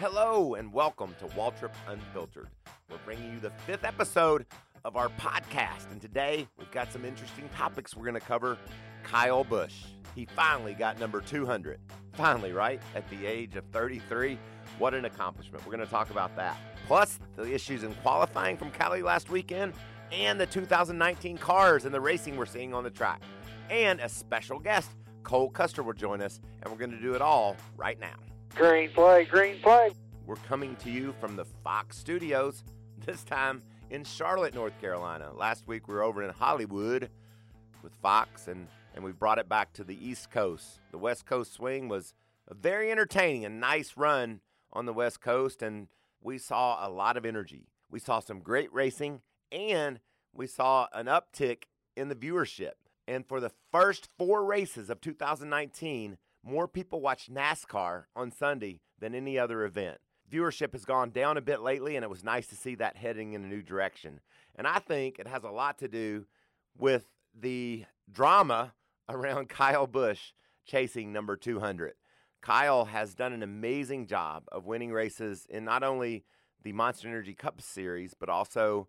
Hello and welcome to Waltrip Unfiltered. We're bringing you the fifth episode of our podcast, and today we've got some interesting topics we're going to cover. Kyle Busch, he finally got number 200. Finally, right? At the age of 33. What an accomplishment. We're going to talk about that. Plus, the issues in qualifying from Cali last weekend, and the 2019 cars and the racing we're seeing on the track. And a special guest, Cole Custer, will join us, and we're going to do it all right now. Green flag, green flag. We're coming to you from the Fox Studios, this time in Charlotte, North Carolina. Last week we were over in Hollywood with Fox, and, and we brought it back to the East Coast. The West Coast swing was very entertaining, a nice run on the West Coast, and we saw a lot of energy. We saw some great racing, and we saw an uptick in the viewership. And for the first four races of 2019, more people watched NASCAR on Sunday than any other event. Viewership has gone down a bit lately, and it was nice to see that heading in a new direction. And I think it has a lot to do with the drama around Kyle Busch chasing number 200. Kyle has done an amazing job of winning races in not only the Monster Energy Cup Series, but also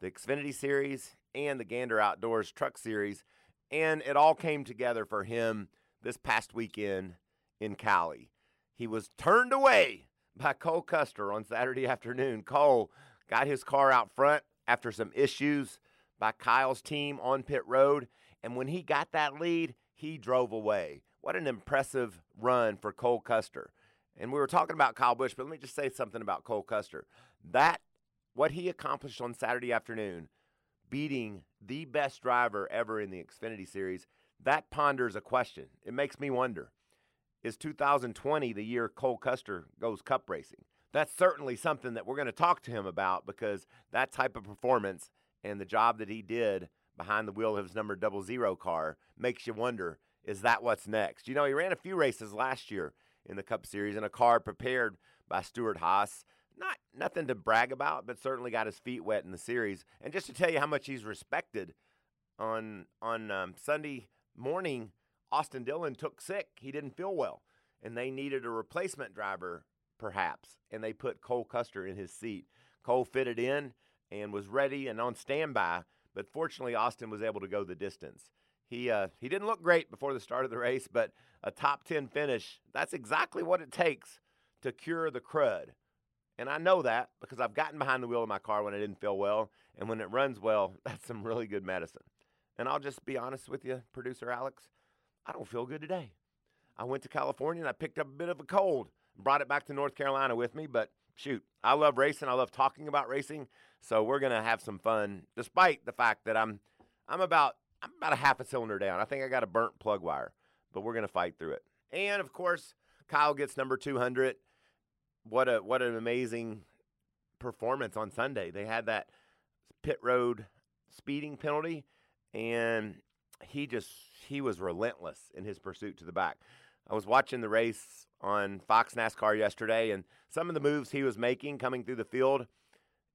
the Xfinity Series and the Gander Outdoors Truck Series. And it all came together for him this past weekend in Cali. He was turned away by Cole Custer on Saturday afternoon. Cole got his car out front after some issues by Kyle's team on pit road. And when he got that lead, he drove away. What an impressive run for Cole Custer. And we were talking about Kyle Busch, but let me just say something about Cole Custer. That, what he accomplished on Saturday afternoon, beating the best driver ever in the Xfinity Series, that ponders a question. It makes me wonder is 2020 the year Cole Custer goes cup racing? That's certainly something that we're going to talk to him about because that type of performance and the job that he did behind the wheel of his number double zero car makes you wonder is that what's next? You know, he ran a few races last year in the Cup Series in a car prepared by Stewart-Haas. Not nothing to brag about, but certainly got his feet wet in the series. And just to tell you how much he's respected, on on um, Sunday morning, Austin Dillon took sick. He didn't feel well, and they needed a replacement driver, perhaps, and they put Cole Custer in his seat. Cole fitted in and was ready and on standby, but fortunately, Austin was able to go the distance. He, uh, he didn't look great before the start of the race, but a top 10 finish, that's exactly what it takes to cure the crud. And I know that because I've gotten behind the wheel of my car when I didn't feel well. And when it runs well, that's some really good medicine. And I'll just be honest with you, producer Alex, I don't feel good today. I went to California and I picked up a bit of a cold, brought it back to North Carolina with me, but shoot, I love racing. I love talking about racing. So we're going to have some fun despite the fact that I'm I'm about I'm about a half a cylinder down. I think I got a burnt plug wire, but we're going to fight through it. And of course, Kyle gets number 200. What a what an amazing performance on Sunday. They had that pit road speeding penalty and he just he was relentless in his pursuit to the back. I was watching the race on Fox NASCAR yesterday and some of the moves he was making coming through the field,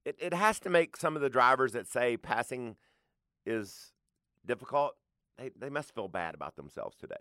it, it has to make some of the drivers that say passing is difficult, they, they must feel bad about themselves today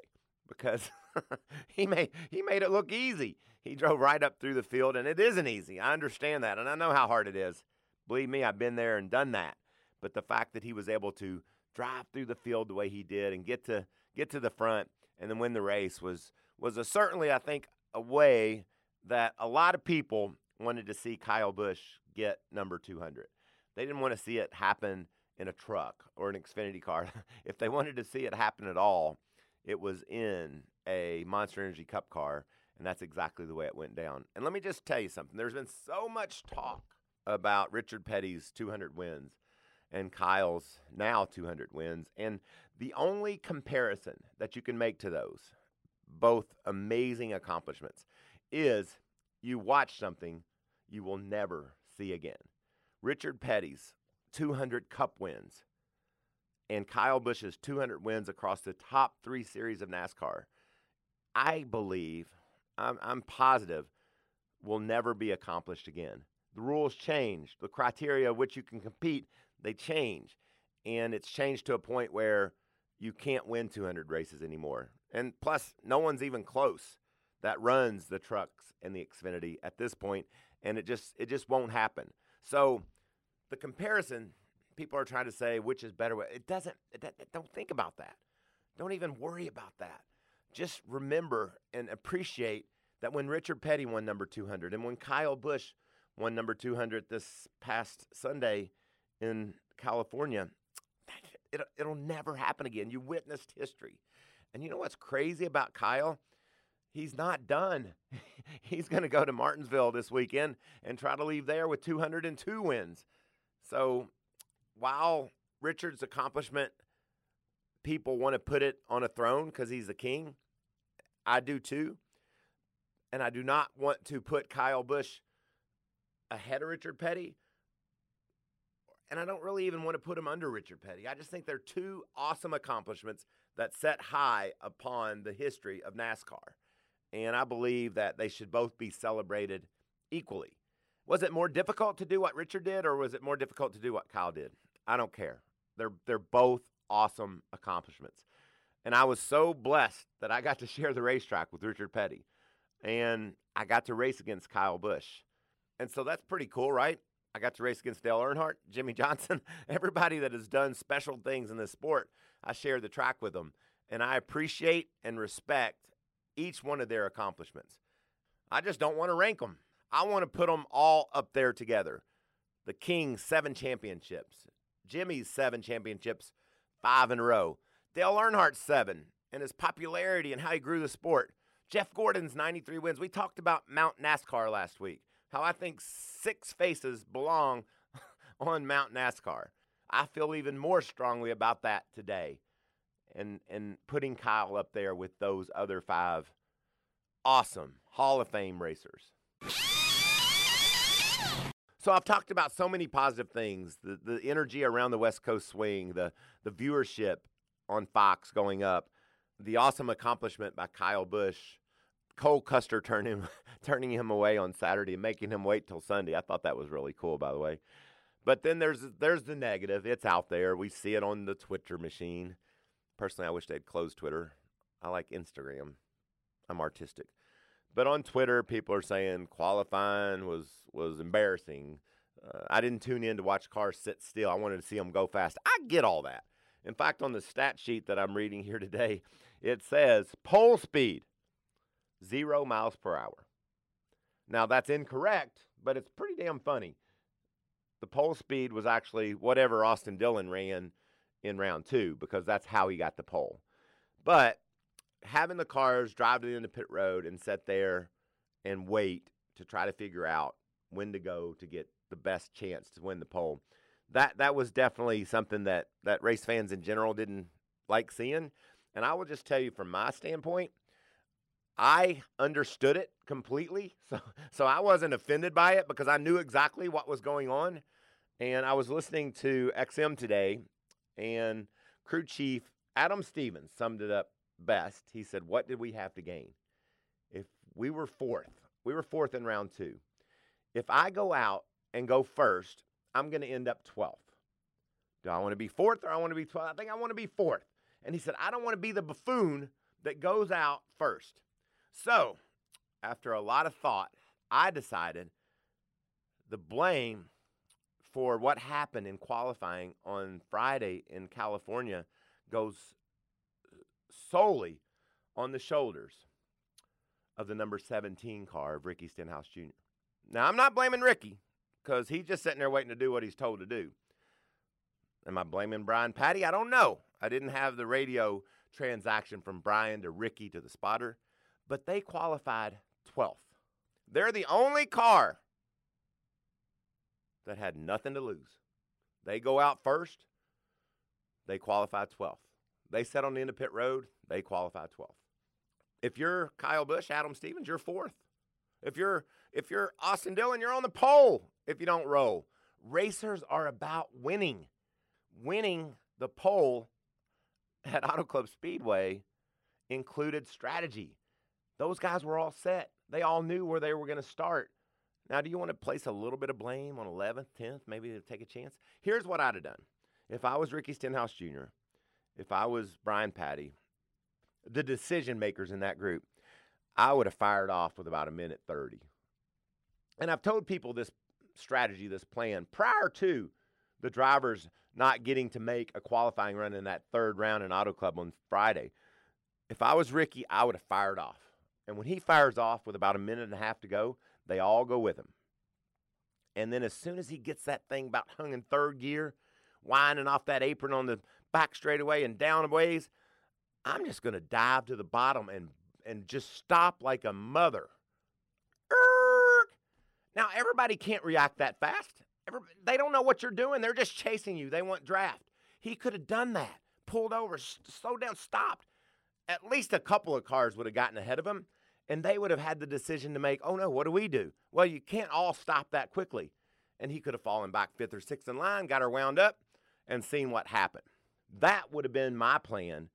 because he made he made it look easy. He drove right up through the field, and it isn't easy. I understand that, and I know how hard it is. Believe me, I've been there and done that. But the fact that he was able to drive through the field the way he did and get to get to the front and then win the race was was a, certainly I think a way that a lot of people wanted to see Kyle Busch get number 200. They didn't want to see it happen in a truck or an Xfinity car. if they wanted to see it happen at all, it was in a Monster Energy Cup car, and that's exactly the way it went down. And let me just tell you something there's been so much talk about Richard Petty's 200 wins and Kyle's now 200 wins. And the only comparison that you can make to those, both amazing accomplishments, is you watch something you will never see again. Richard Petty's 200 cup wins and Kyle Busch's 200 wins across the top three series of NASCAR, I believe, I'm, I'm positive, will never be accomplished again. The rules changed. The criteria which you can compete, they change. And it's changed to a point where you can't win 200 races anymore. And plus, no one's even close. that runs the trucks and the Xfinity at this point, and it just it just won't happen. So the comparison, people are trying to say which is better. It doesn't. Don't think about that. Don't even worry about that. Just remember and appreciate that when Richard Petty won number 200 and when Kyle Busch won number 200 this past Sunday in California, it, it'll never happen again. You witnessed history. And you know what's crazy about Kyle? He's not done. He's going to go to Martinsville this weekend and try to leave there with 202 wins. So while Richard's accomplishment, people want to put it on a throne because he's the king, I do too. And I do not want to put Kyle Busch ahead of Richard Petty and I don't really even want to put him under Richard Petty. I just think they're two awesome accomplishments that set high upon the history of NASCAR. And I believe that they should both be celebrated equally. Was it more difficult to do what Richard did or was it more difficult to do what Kyle did? I don't care. They're they're both awesome accomplishments. And I was so blessed that I got to share the racetrack with Richard Petty. And I got to race against Kyle Busch. And so that's pretty cool, right? I got to race against Dale Earnhardt, Jimmie Johnson, everybody that has done special things in this sport. I share the track with them, and I appreciate and respect each one of their accomplishments. I just don't want to rank them. I want to put them all up there together. The King's seven championships, Jimmie's seven championships, five in a row, Dale Earnhardt's seven, and his popularity and how he grew the sport. Jeff Gordon's 93 wins. We talked about Mount NASCAR last week how I think six faces belong on Mount NASCAR. I feel even more strongly about that today and, and putting Kyle up there with those other five awesome Hall of Fame racers. So I've talked about so many positive things, the, the energy around the West Coast swing, the, the viewership on Fox going up, the awesome accomplishment by Kyle Busch, Cole Custer turn him, turning him away on Saturday and making him wait till Sunday. I thought that was really cool, by the way. But then there's there's the negative. It's out there. We see it on the Twitter machine. Personally, I wish they'd close Twitter. I like Instagram. I'm artistic. But on Twitter, people are saying qualifying was was embarrassing. Uh, I didn't tune in to watch cars sit still. I wanted to see them go fast. I get all that. In fact, on the stat sheet that I'm reading here today, it says pole speed zero miles per hour. Now, that's incorrect, but it's pretty damn funny. The pole speed was actually whatever Austin Dillon ran in round two because that's how he got the pole. But having the cars drive to the end of pit road and sit there and wait to try to figure out when to go to get the best chance to win the pole, that that was definitely something that that race fans in general didn't like seeing. And I will just tell you from my standpoint, I understood it completely. So, so I wasn't offended by it because I knew exactly what was going on. And I was listening to XM today, and crew chief Adam Stevens summed it up best. He said, What did we have to gain? If we were fourth, we were fourth in round two. If I go out and go first, I'm going to end up 12th. Do I want to be fourth or I want to be 12th? I think I want to be fourth. And he said, I don't want to be the buffoon that goes out first. So, after a lot of thought, I decided the blame for what happened in qualifying on Friday in California goes uh, solely on the shoulders of the number 17 car of Ricky Stenhouse Jr. Now, I'm not blaming Ricky because he's just sitting there waiting to do what he's told to do. Am I blaming Brian Pattie? I don't know. I didn't have the radio transaction from Brian to Ricky to the spotter but they qualified 12th. They're the only car that had nothing to lose. They go out first, they qualify 12th. They set on the end of pit road, they qualify 12th. If you're Kyle Busch, Adam Stevens, you're fourth. If you're if you're Austin Dillon, you're on the pole if you don't roll. Racers are about winning. Winning the pole at Auto Club Speedway included strategy. Those guys were all set. They all knew where they were going to start. Now, do you want to place a little bit of blame on 11th, 10th, maybe to take a chance? Here's what I'd have done. If I was Ricky Stenhouse Jr., if I was Brian Pattie, the decision makers in that group, I would have fired off with about a minute 30. And I've told people this strategy, this plan prior to the drivers not getting to make a qualifying run in that third round in Auto Club on Friday. If I was Ricky, I would have fired off. And when he fires off with about a minute and a half to go, they all go with him. And then as soon as he gets that thing about hung in third gear, winding off that apron on the back straightaway and down a ways, I'm just going to dive to the bottom and and just stop like a mother. Now everybody can't react that fast. Everybody, they don't know what you're doing. They're just chasing you. They want draft. He could have done that. Pulled over, slowed down, stopped. At least a couple of cars would have gotten ahead of him, and they would have had the decision to make. Oh no, what do we do? Well, you can't all stop that quickly. And he could have fallen back fifth or sixth in line, got her wound up, and seen what happened. That would have been my plan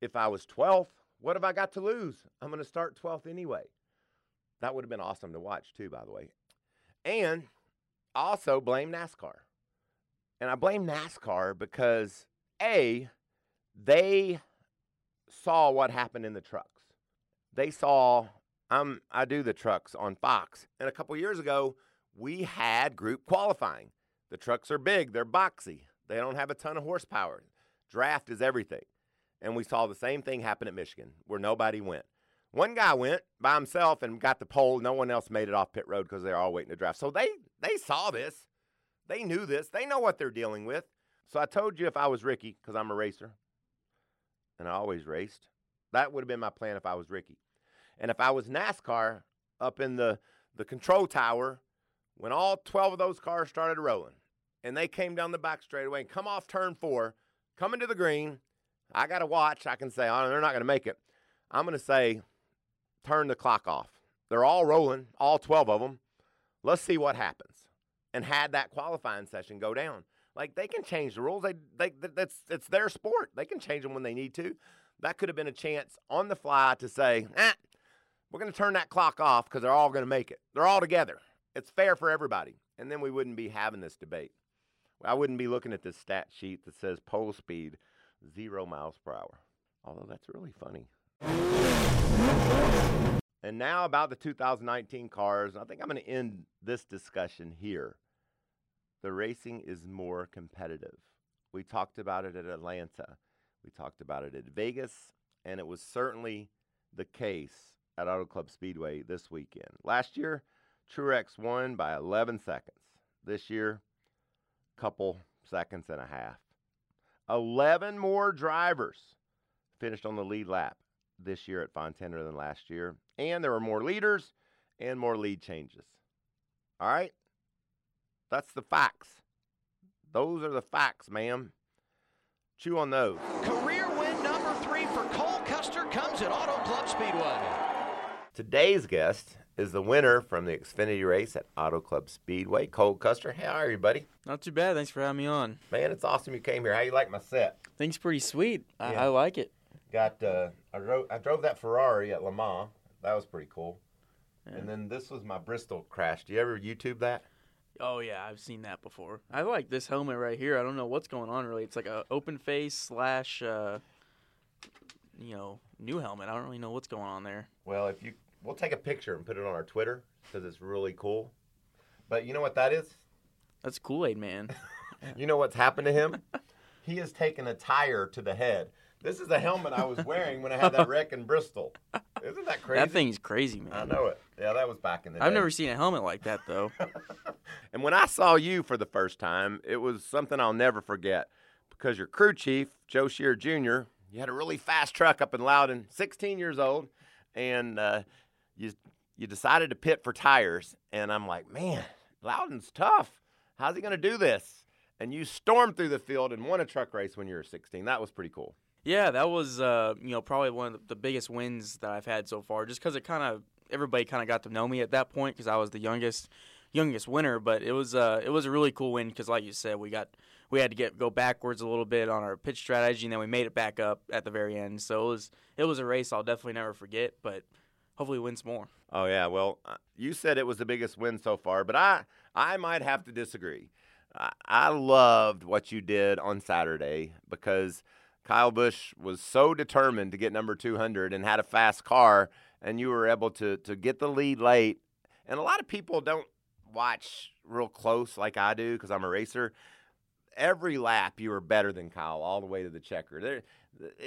if I was 12th. What have I got to lose? I'm going to start 12th anyway. That would have been awesome to watch, too, by the way. And also blame NASCAR. And I blame NASCAR because, A, they saw what happened in the trucks. They saw, I'm, I do the trucks on Fox. And a couple years ago, we had group qualifying. The trucks are big, they're boxy, they don't have a ton of horsepower. Draft is everything. And we saw the same thing happen at Michigan where nobody went. One guy went by himself and got the pole. No one else made it off pit road because they're all waiting to draft. So they they saw this. They knew this. They know what they're dealing with. So I told you if I was Ricky, because I'm a racer, and I always raced, that would have been my plan if I was Ricky. And if I was NASCAR up in the, the control tower, when all 12 of those cars started rolling, and they came down the back straightaway and come off turn four, coming to the green, I got to watch. I can say, oh, they're not going to make it. I'm going to say, turn the clock off. They're all rolling, all 12 of them. Let's see what happens. And had that qualifying session go down. Like they can change the rules. They, they that's it's their sport. They can change them when they need to. That could have been a chance on the fly to say, ah, we're going to turn that clock off because they're all going to make it. They're all together. It's fair for everybody. And then we wouldn't be having this debate. I wouldn't be looking at this stat sheet that says pole speed zero miles per hour. Although that's really funny. And now about the 2019 cars. I think I'm going to end this discussion here. The racing is more competitive. We talked about it at Atlanta. We talked about it at Vegas, and it was certainly the case at Auto Club Speedway this weekend. Last year, Truex won by 11 seconds. This year, a couple seconds and a half. 11 more drivers finished on the lead lap this year at Fontana than last year. And there were more leaders and more lead changes. All right? That's the facts. Those are the facts, ma'am. Chew on those. Career win number three for Cole Custer comes at Auto Club Speedway. Today's guest is the winner from the Xfinity race at Auto Club Speedway, Cole Custer. How are you, buddy? Not too bad. Thanks for having me on. Man, it's awesome you came here. How you like my set? Things pretty sweet. I, Yeah. I like it. Got uh, I drove I drove that Ferrari at Le Mans. That was pretty cool. Yeah. And then this was my Bristol crash. Do you ever YouTube that? Oh yeah, I've seen that before. I like this helmet right here. I don't know what's going on really. It's like a open face slash, uh, you know, new helmet. I don't really know what's going on there. Well, if you we'll take a picture and put it on our Twitter because it's really cool. But you know what that is? That's Kool Aid Man. You know what's happened to him? he has taken a tire to the head. This is the helmet I was wearing when I had that wreck in Bristol. Isn't that crazy? that thing's crazy, man. I know it. Yeah, that was back in the day. I've never seen a helmet like that though. And when I saw you for the first time, it was something I'll never forget because your crew chief, Joe Shear Jr., you had a really fast truck up in Loudon, 16 years old, and uh, you you decided to pit for tires. And I'm like, man, Loudon's tough. How's he going to do this? And you stormed through the field and won a truck race when you were 16. That was pretty cool. yeah, that was uh, you know probably one of the biggest wins that I've had so far. Just because it kind of everybody kind of got to know me at that point because I was the youngest youngest winner. But it was uh, it was a really cool win because like you said, we got we had to get go backwards a little bit on our pitch strategy, and then we made it back up at the very end. So it was it was a race I'll definitely never forget. But hopefully win some more. Oh yeah, well, uh, you said it was the biggest win so far, but I I might have to disagree. I, I loved what you did on Saturday because Kyle Busch was so determined to get number 200 and had a fast car, and you were able to to get the lead late. And a lot of people don't watch real close like I do because I'm a racer. Every lap you were better than Kyle all the way to the checker. There,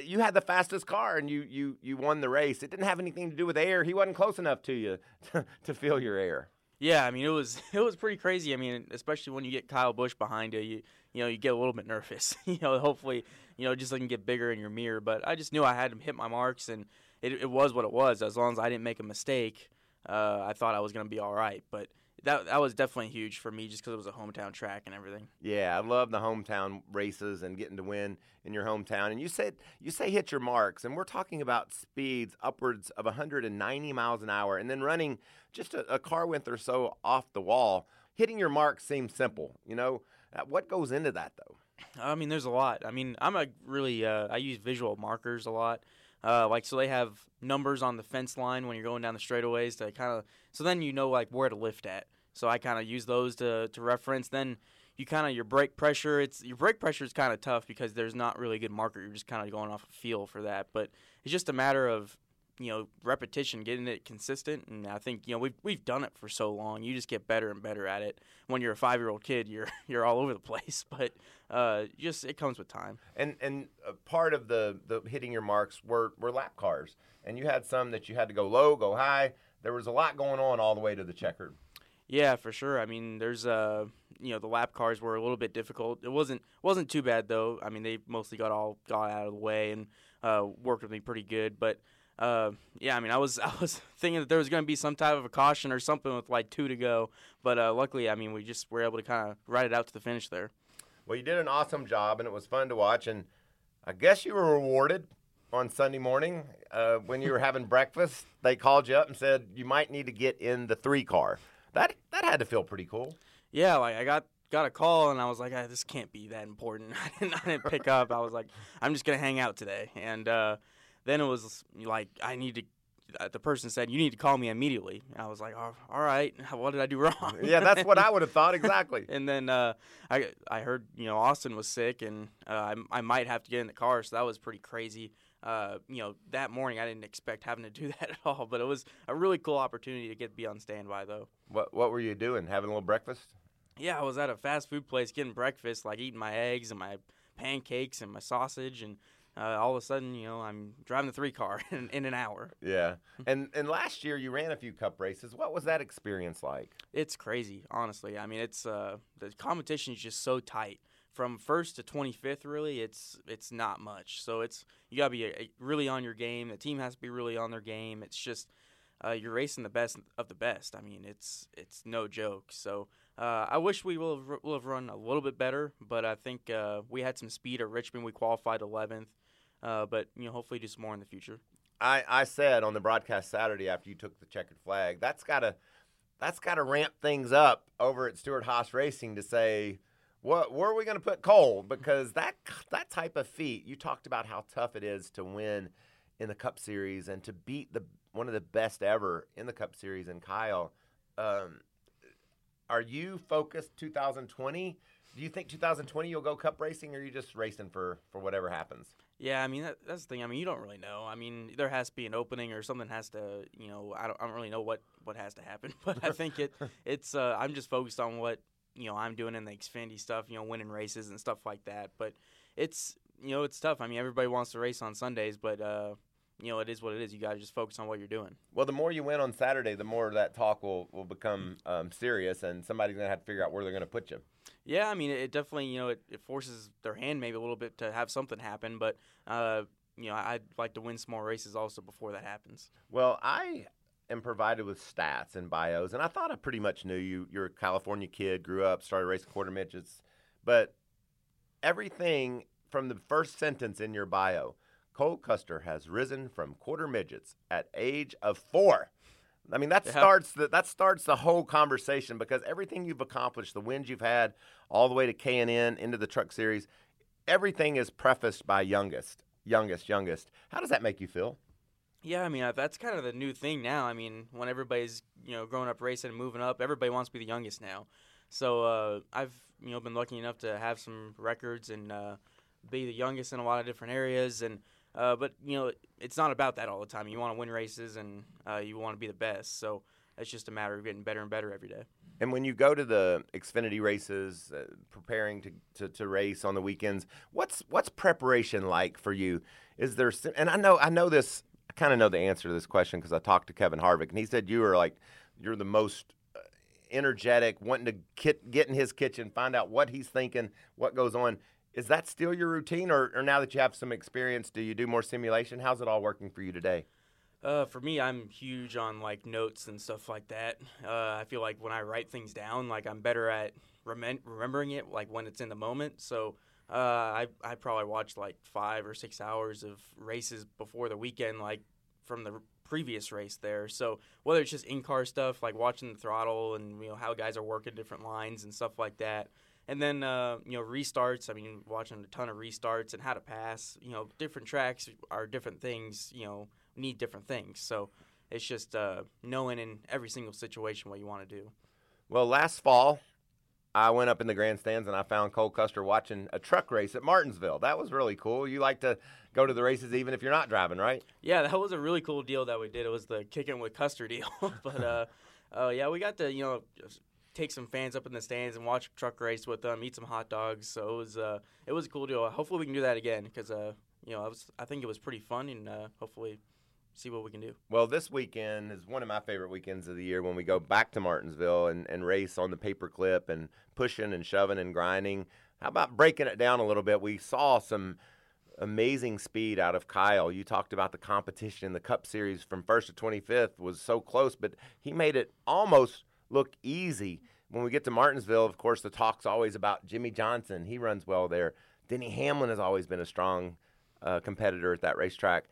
you had the fastest car and you you you won the race. It didn't have anything to do with air. He wasn't close enough to you to, to feel your air. Yeah, I mean it was it was pretty crazy. I mean, especially when you get Kyle Busch behind you, you you know you get a little bit nervous. you know, hopefully you know just doesn't get bigger in your mirror. But I just knew I had to hit my marks, and it, it was what it was. As long as I didn't make a mistake, uh, I thought I was gonna be all right. But that that was definitely huge for me just because it was a hometown track and everything. Yeah, I love the hometown races and getting to win in your hometown. And you said you say hit your marks, and we're talking about speeds upwards of 190 miles an hour, and then running just a, a car width or so off the wall. Hitting your marks seems simple, you know. Uh, what goes into that though? I mean, there's a lot. I mean, I'm a really uh, I use visual markers a lot. Uh, like so they have numbers on the fence line when you're going down the straightaways to kind of so then you know like where to lift at. So I kind of use those to to reference. Then you kind of your brake pressure. It's your brake pressure is kind of tough because there's not really a good marker. You're just kind of going off a feel for that. But it's just a matter of you know repetition, getting it consistent. And I think you know we've we've done it for so long. You just get better and better at it. When you're a five year old kid, you're you're all over the place. But uh, just it comes with time. And and part of the the hitting your marks were were lap cars, and you had some that you had to go low, go high. There was a lot going on all the way to the checkered. Yeah, for sure. I mean, there's uh, you know, the lap cars were a little bit difficult. It wasn't wasn't too bad though. I mean, they mostly got all got out of the way and uh, worked with me pretty good. But uh, yeah, I mean, I was I was thinking that there was going to be some type of a caution or something with like two to go. But uh, luckily, I mean, we just were able to kind of ride it out to the finish there. Well, you did an awesome job, and it was fun to watch. And I guess you were rewarded on Sunday morning uh, when you were having breakfast. They called you up and said you might need to get in the three car. That that had to feel pretty cool. Yeah, like I got got a call and I was like, ah, this can't be that important. I didn't, I didn't pick up. I was like, I'm just gonna hang out today. And uh, then it was like I need to. Uh, the person said you need to call me immediately. I was like, oh, all right. What did I do wrong? yeah, that's what I would have thought exactly. and then uh, I I heard you know Austin was sick and uh, I I might have to get in the car, so that was pretty crazy. Uh, you know, that morning I didn't expect having to do that at all, but it was a really cool opportunity to get to be on standby though. What What were you doing? Having a little breakfast? Yeah, I was at a fast food place getting breakfast, like eating my eggs and my pancakes and my sausage, and uh, all of a sudden, you know, I'm driving the three car in, in an hour. Yeah, and and last year you ran a few cup races. What was that experience like? It's crazy, honestly. I mean, it's uh, the competition is just so tight from first to 25th really it's it's not much so it's you got to be a, a really on your game the team has to be really on their game it's just uh, you're racing the best of the best i mean it's it's no joke so uh, I wish we will have, will have run a little bit better, but I think uh, we had some speed at Richmond. We qualified 11th, uh, but you know hopefully do some more in the future. I, I said on the broadcast Saturday after you took the checkered flag, that's got to that's got to ramp things up over at Stewart-Haas Racing to say what, where are we going to put Cole? Because that that type of feat, you talked about how tough it is to win in the Cup Series and to beat the one of the best ever in the Cup Series and Kyle. Um, are you focused 2020? Do you think 2020 you'll go Cup racing, or are you just racing for for whatever happens? Yeah, I mean that, that's the thing. I mean you don't really know. I mean there has to be an opening or something has to. You know I don't, I don't really know what what has to happen, but I think it it's. Uh, I'm just focused on what you know I'm doing in the Xfinity stuff, you know, winning races and stuff like that. But it's you know it's tough. I mean, everybody wants to race on Sundays, but uh, you know it is what it is. You got to just focus on what you're doing. Well, the more you win on Saturday, the more that talk will will become um, serious, and somebody's gonna have to figure out where they're gonna put you. Yeah, I mean, it, definitely you know it, it, forces their hand maybe a little bit to have something happen, but. Uh, you know, I'd like to win some more races also before that happens. Well, I am provided with stats and bios, and I thought I pretty much knew you. You're a California kid, grew up, started racing quarter midgets, but everything from the first sentence in your bio, Cole Custer has risen from quarter midgets at age of four. I mean that yeah. starts the, that starts the whole conversation because everything you've accomplished, the wins you've had, all the way to K and N into the Truck Series, everything is prefaced by youngest, youngest, youngest. How does that make you feel? Yeah, I mean that's kind of the new thing now. I mean, when everybody's you know growing up racing and moving up, everybody wants to be the youngest now. So uh, I've you know been lucky enough to have some records and uh, be the youngest in a lot of different areas, and uh, but you know it's not about that all the time. You want to win races, and uh, you want to be the best. So it's just a matter of getting better and better every day. And when you go to the Xfinity races, uh, preparing to, to, to, race on the weekends, what's what's preparation like for you? Is there and I know I know this I kind of know the answer to this question because I talked to Kevin Harvick and he said you are like you're the most uh, energetic, wanting to get, get in his kitchen, find out what he's thinking, what goes on. Is that still your routine, or, or now that you have some experience, do you do more simulation? How's it all working for you today? Uh, for me, I'm huge on like notes and stuff like that. Uh, I feel like when I write things down, like I'm better at rem- remembering it, like when it's in the moment. So uh, I I probably watched like five or six hours of races before the weekend, like from the previous race there. So whether it's just in car stuff, like watching the throttle and you know how guys are working different lines and stuff like that. And then uh, you know restarts. I mean, watching a ton of restarts and how to pass. You know, different tracks are different things. You know need different things. So it's just uh, knowing in every single situation what you want to do. Well, last fall, I went up in the grandstands and I found Cole Custer watching a truck race at Martinsville. That was really cool. You like to go to the races even if you're not driving, right? Yeah, that was a really cool deal that we did. It was the kicking with Custer deal. but uh, uh, yeah, we got to you know take some fans up in the stands and watch a truck race with them, eat some hot dogs. So it was uh, it was a cool deal. Hopefully we can do that again because uh, you know I was I think it was pretty fun and uh, hopefully see what we can do. Well, this weekend is one of my favorite weekends of the year when we go back to Martinsville and, and race on the paperclip and pushing and shoving and grinding. How about breaking it down a little bit? We saw some amazing speed out of Kyle. You talked about the competition in the Cup Series from first to 25th was so close, but he made it almost look easy. When we get to Martinsville, of course, the talk's always about Jimmie Johnson. He runs well there. Denny Hamlin has always been a strong uh, competitor at that racetrack.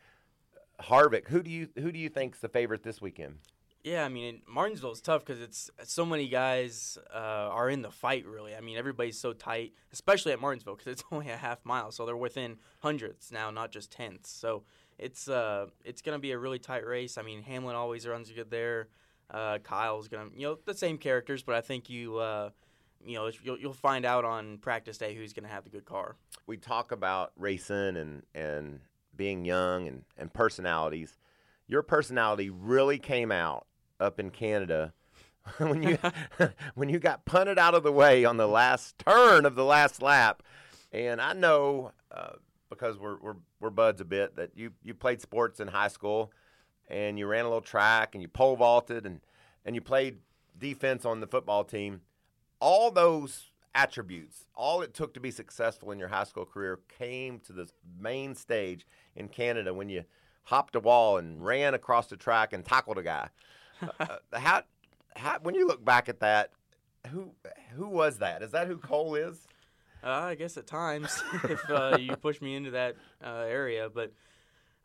Harvick, who do you who do you think's the favorite this weekend? Yeah, I mean Martinsville is tough because it's so many guys uh, are in the fight. Really, I mean everybody's so tight, especially at Martinsville because it's only a half mile, so they're within hundredths now, not just tenths. So it's uh it's gonna be a really tight race. I mean Hamlin always runs good there. Uh, Kyle's gonna you know the same characters, but I think you. Uh, you know, you'll, you'll find out on practice day who's going to have the good car. We talk about racing and, and being young and, and personalities, your personality really came out up in Canada when you when you got punted out of the way on the last turn of the last lap. And I know uh, because we're, we're we're buds a bit that you you played sports in high school and you ran a little track and you pole vaulted and and you played defense on the football team. All those attributes, all it took to be successful in your high school career came to the main stage in Canada when you hopped a wall and ran across the track and tackled a guy. uh, how, how, when you look back at that, who who was that? Is that who Cole is? Uh, I guess at times, if uh, you push me into that uh, area, but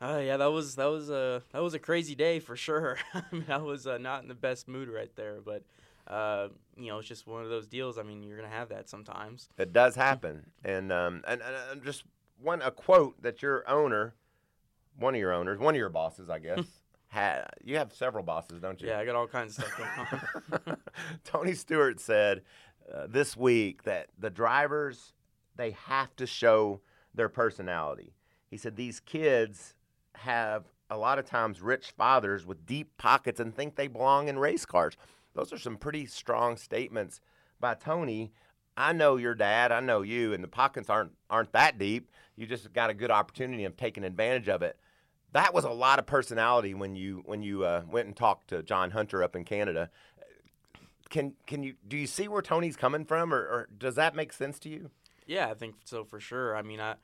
uh, yeah, that was that was a that was a crazy day for sure. I mean, I was uh, not in the best mood right there, but uh, you know, it's just one of those deals. I mean, you're gonna have that sometimes. It does happen, and um, and, and just one a quote that your owner, one of your owners, one of your bosses, I guess. had you have several bosses, don't you? Yeah, I got all kinds of stuff going on. Tony Stewart said uh, this week that the drivers they have to show their personality. He said these kids have a lot of times rich fathers with deep pockets and think they belong in race cars. Those are some pretty strong statements by Tony. I know your dad, I know you, and the pockets aren't aren't that deep. You just got a good opportunity of taking advantage of it. That was a lot of personality when you when you uh, went and talked to John Hunter up in Canada. Can can you do you see where Tony's coming from, or, or does that make sense to you? Yeah, I think so for sure. I mean, I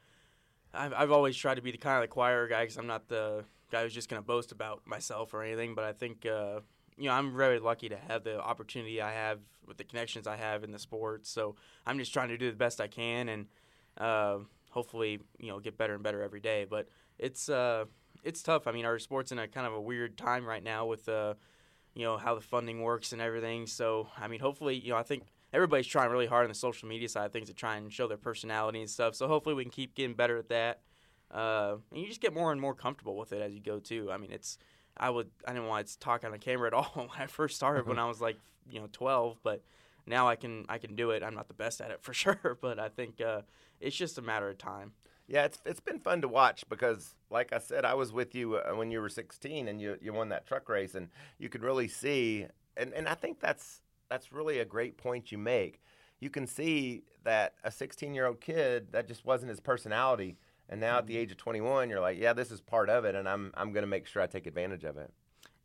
I've, I've always tried to be the kind of the choir guy because I'm not the guy who's just going to boast about myself or anything. But I think uh, you know, I'm very lucky to have the opportunity I have with the connections I have in the sport. So I'm just trying to do the best I can and uh, hopefully, you know, get better and better every day. But it's uh, it's tough. I mean, our sport's in a kind of a weird time right now with uh, you know how the funding works and everything. So I mean, hopefully, you know, I think everybody's trying really hard on the social media side of things to try and show their personality and stuff. So hopefully, we can keep getting better at that. Uh, and you just get more and more comfortable with it as you go too. I mean, it's I would I didn't want to talk on the camera at all when I first started when I was like you know 12, but now I can I can do it. I'm not the best at it for sure, but I think uh, it's just a matter of time. Yeah, it's it's been fun to watch because, like I said, I was with you uh, when you were 16 and you you won that truck race, and you could really see, and and I think that's that's really a great point you make. You can see that a 16 year old kid that just wasn't his personality, and now at the age of 21, you're like, yeah, this is part of it, and I'm I'm gonna make sure I take advantage of it.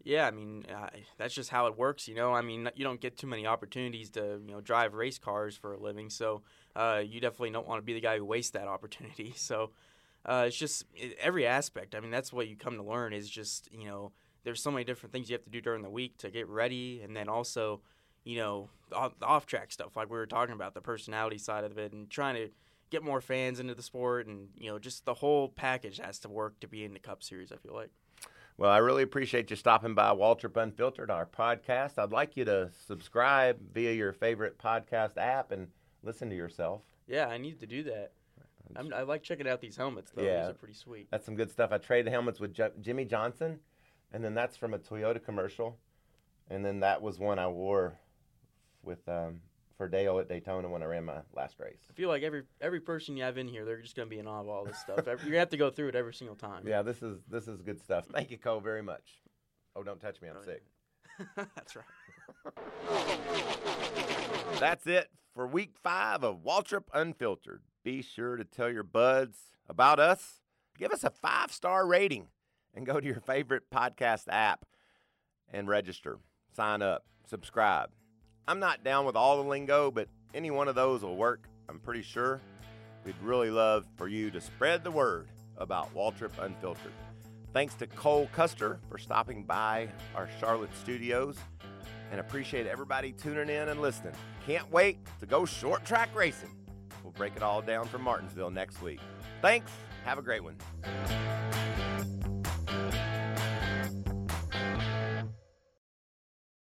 Yeah, I mean uh, that's just how it works, you know. I mean you don't get too many opportunities to you know drive race cars for a living, so uh, you definitely don't want to be the guy who wastes that opportunity. So uh, it's just it, every aspect. I mean that's what you come to learn is just you know there's so many different things you have to do during the week to get ready, and then also you know off, off track stuff like we were talking about the personality side of it and trying to get more fans into the sport and you know just the whole package has to work to be in the Cup Series. I feel like. Well, I really appreciate you stopping by Waltrip Unfiltered, our podcast. I'd like you to subscribe via your favorite podcast app and listen to yourself. Yeah, I need to do that. I'm, i like checking out these helmets, though. Yeah. These are pretty sweet. That's some good stuff. I traded helmets with J- Jimmie Johnson, and then that's from a Toyota commercial. And then that was one I wore with um, for Dale at Daytona when I ran my last race. I feel like every every person you have in here, they're just going to be in awe of all this stuff. You're going to have to go through it every single time. Yeah, this is this is good stuff. Thank you, Cole, very much. Oh, don't touch me. I'm Oh, sick. That's right. That's it for week five of Waltrip Unfiltered. Be sure to tell your buds about us. Give us a five star rating and go to your favorite podcast app and register. Sign up, subscribe. I'm not down with all the lingo, but any one of those will work, I'm pretty sure. We'd really love for you to spread the word about Waltrip Unfiltered. Thanks to Cole Custer for stopping by our Charlotte studios and appreciate everybody tuning in and listening. Can't wait to go short track racing. We'll break it all down from Martinsville next week. Thanks. Have a great one.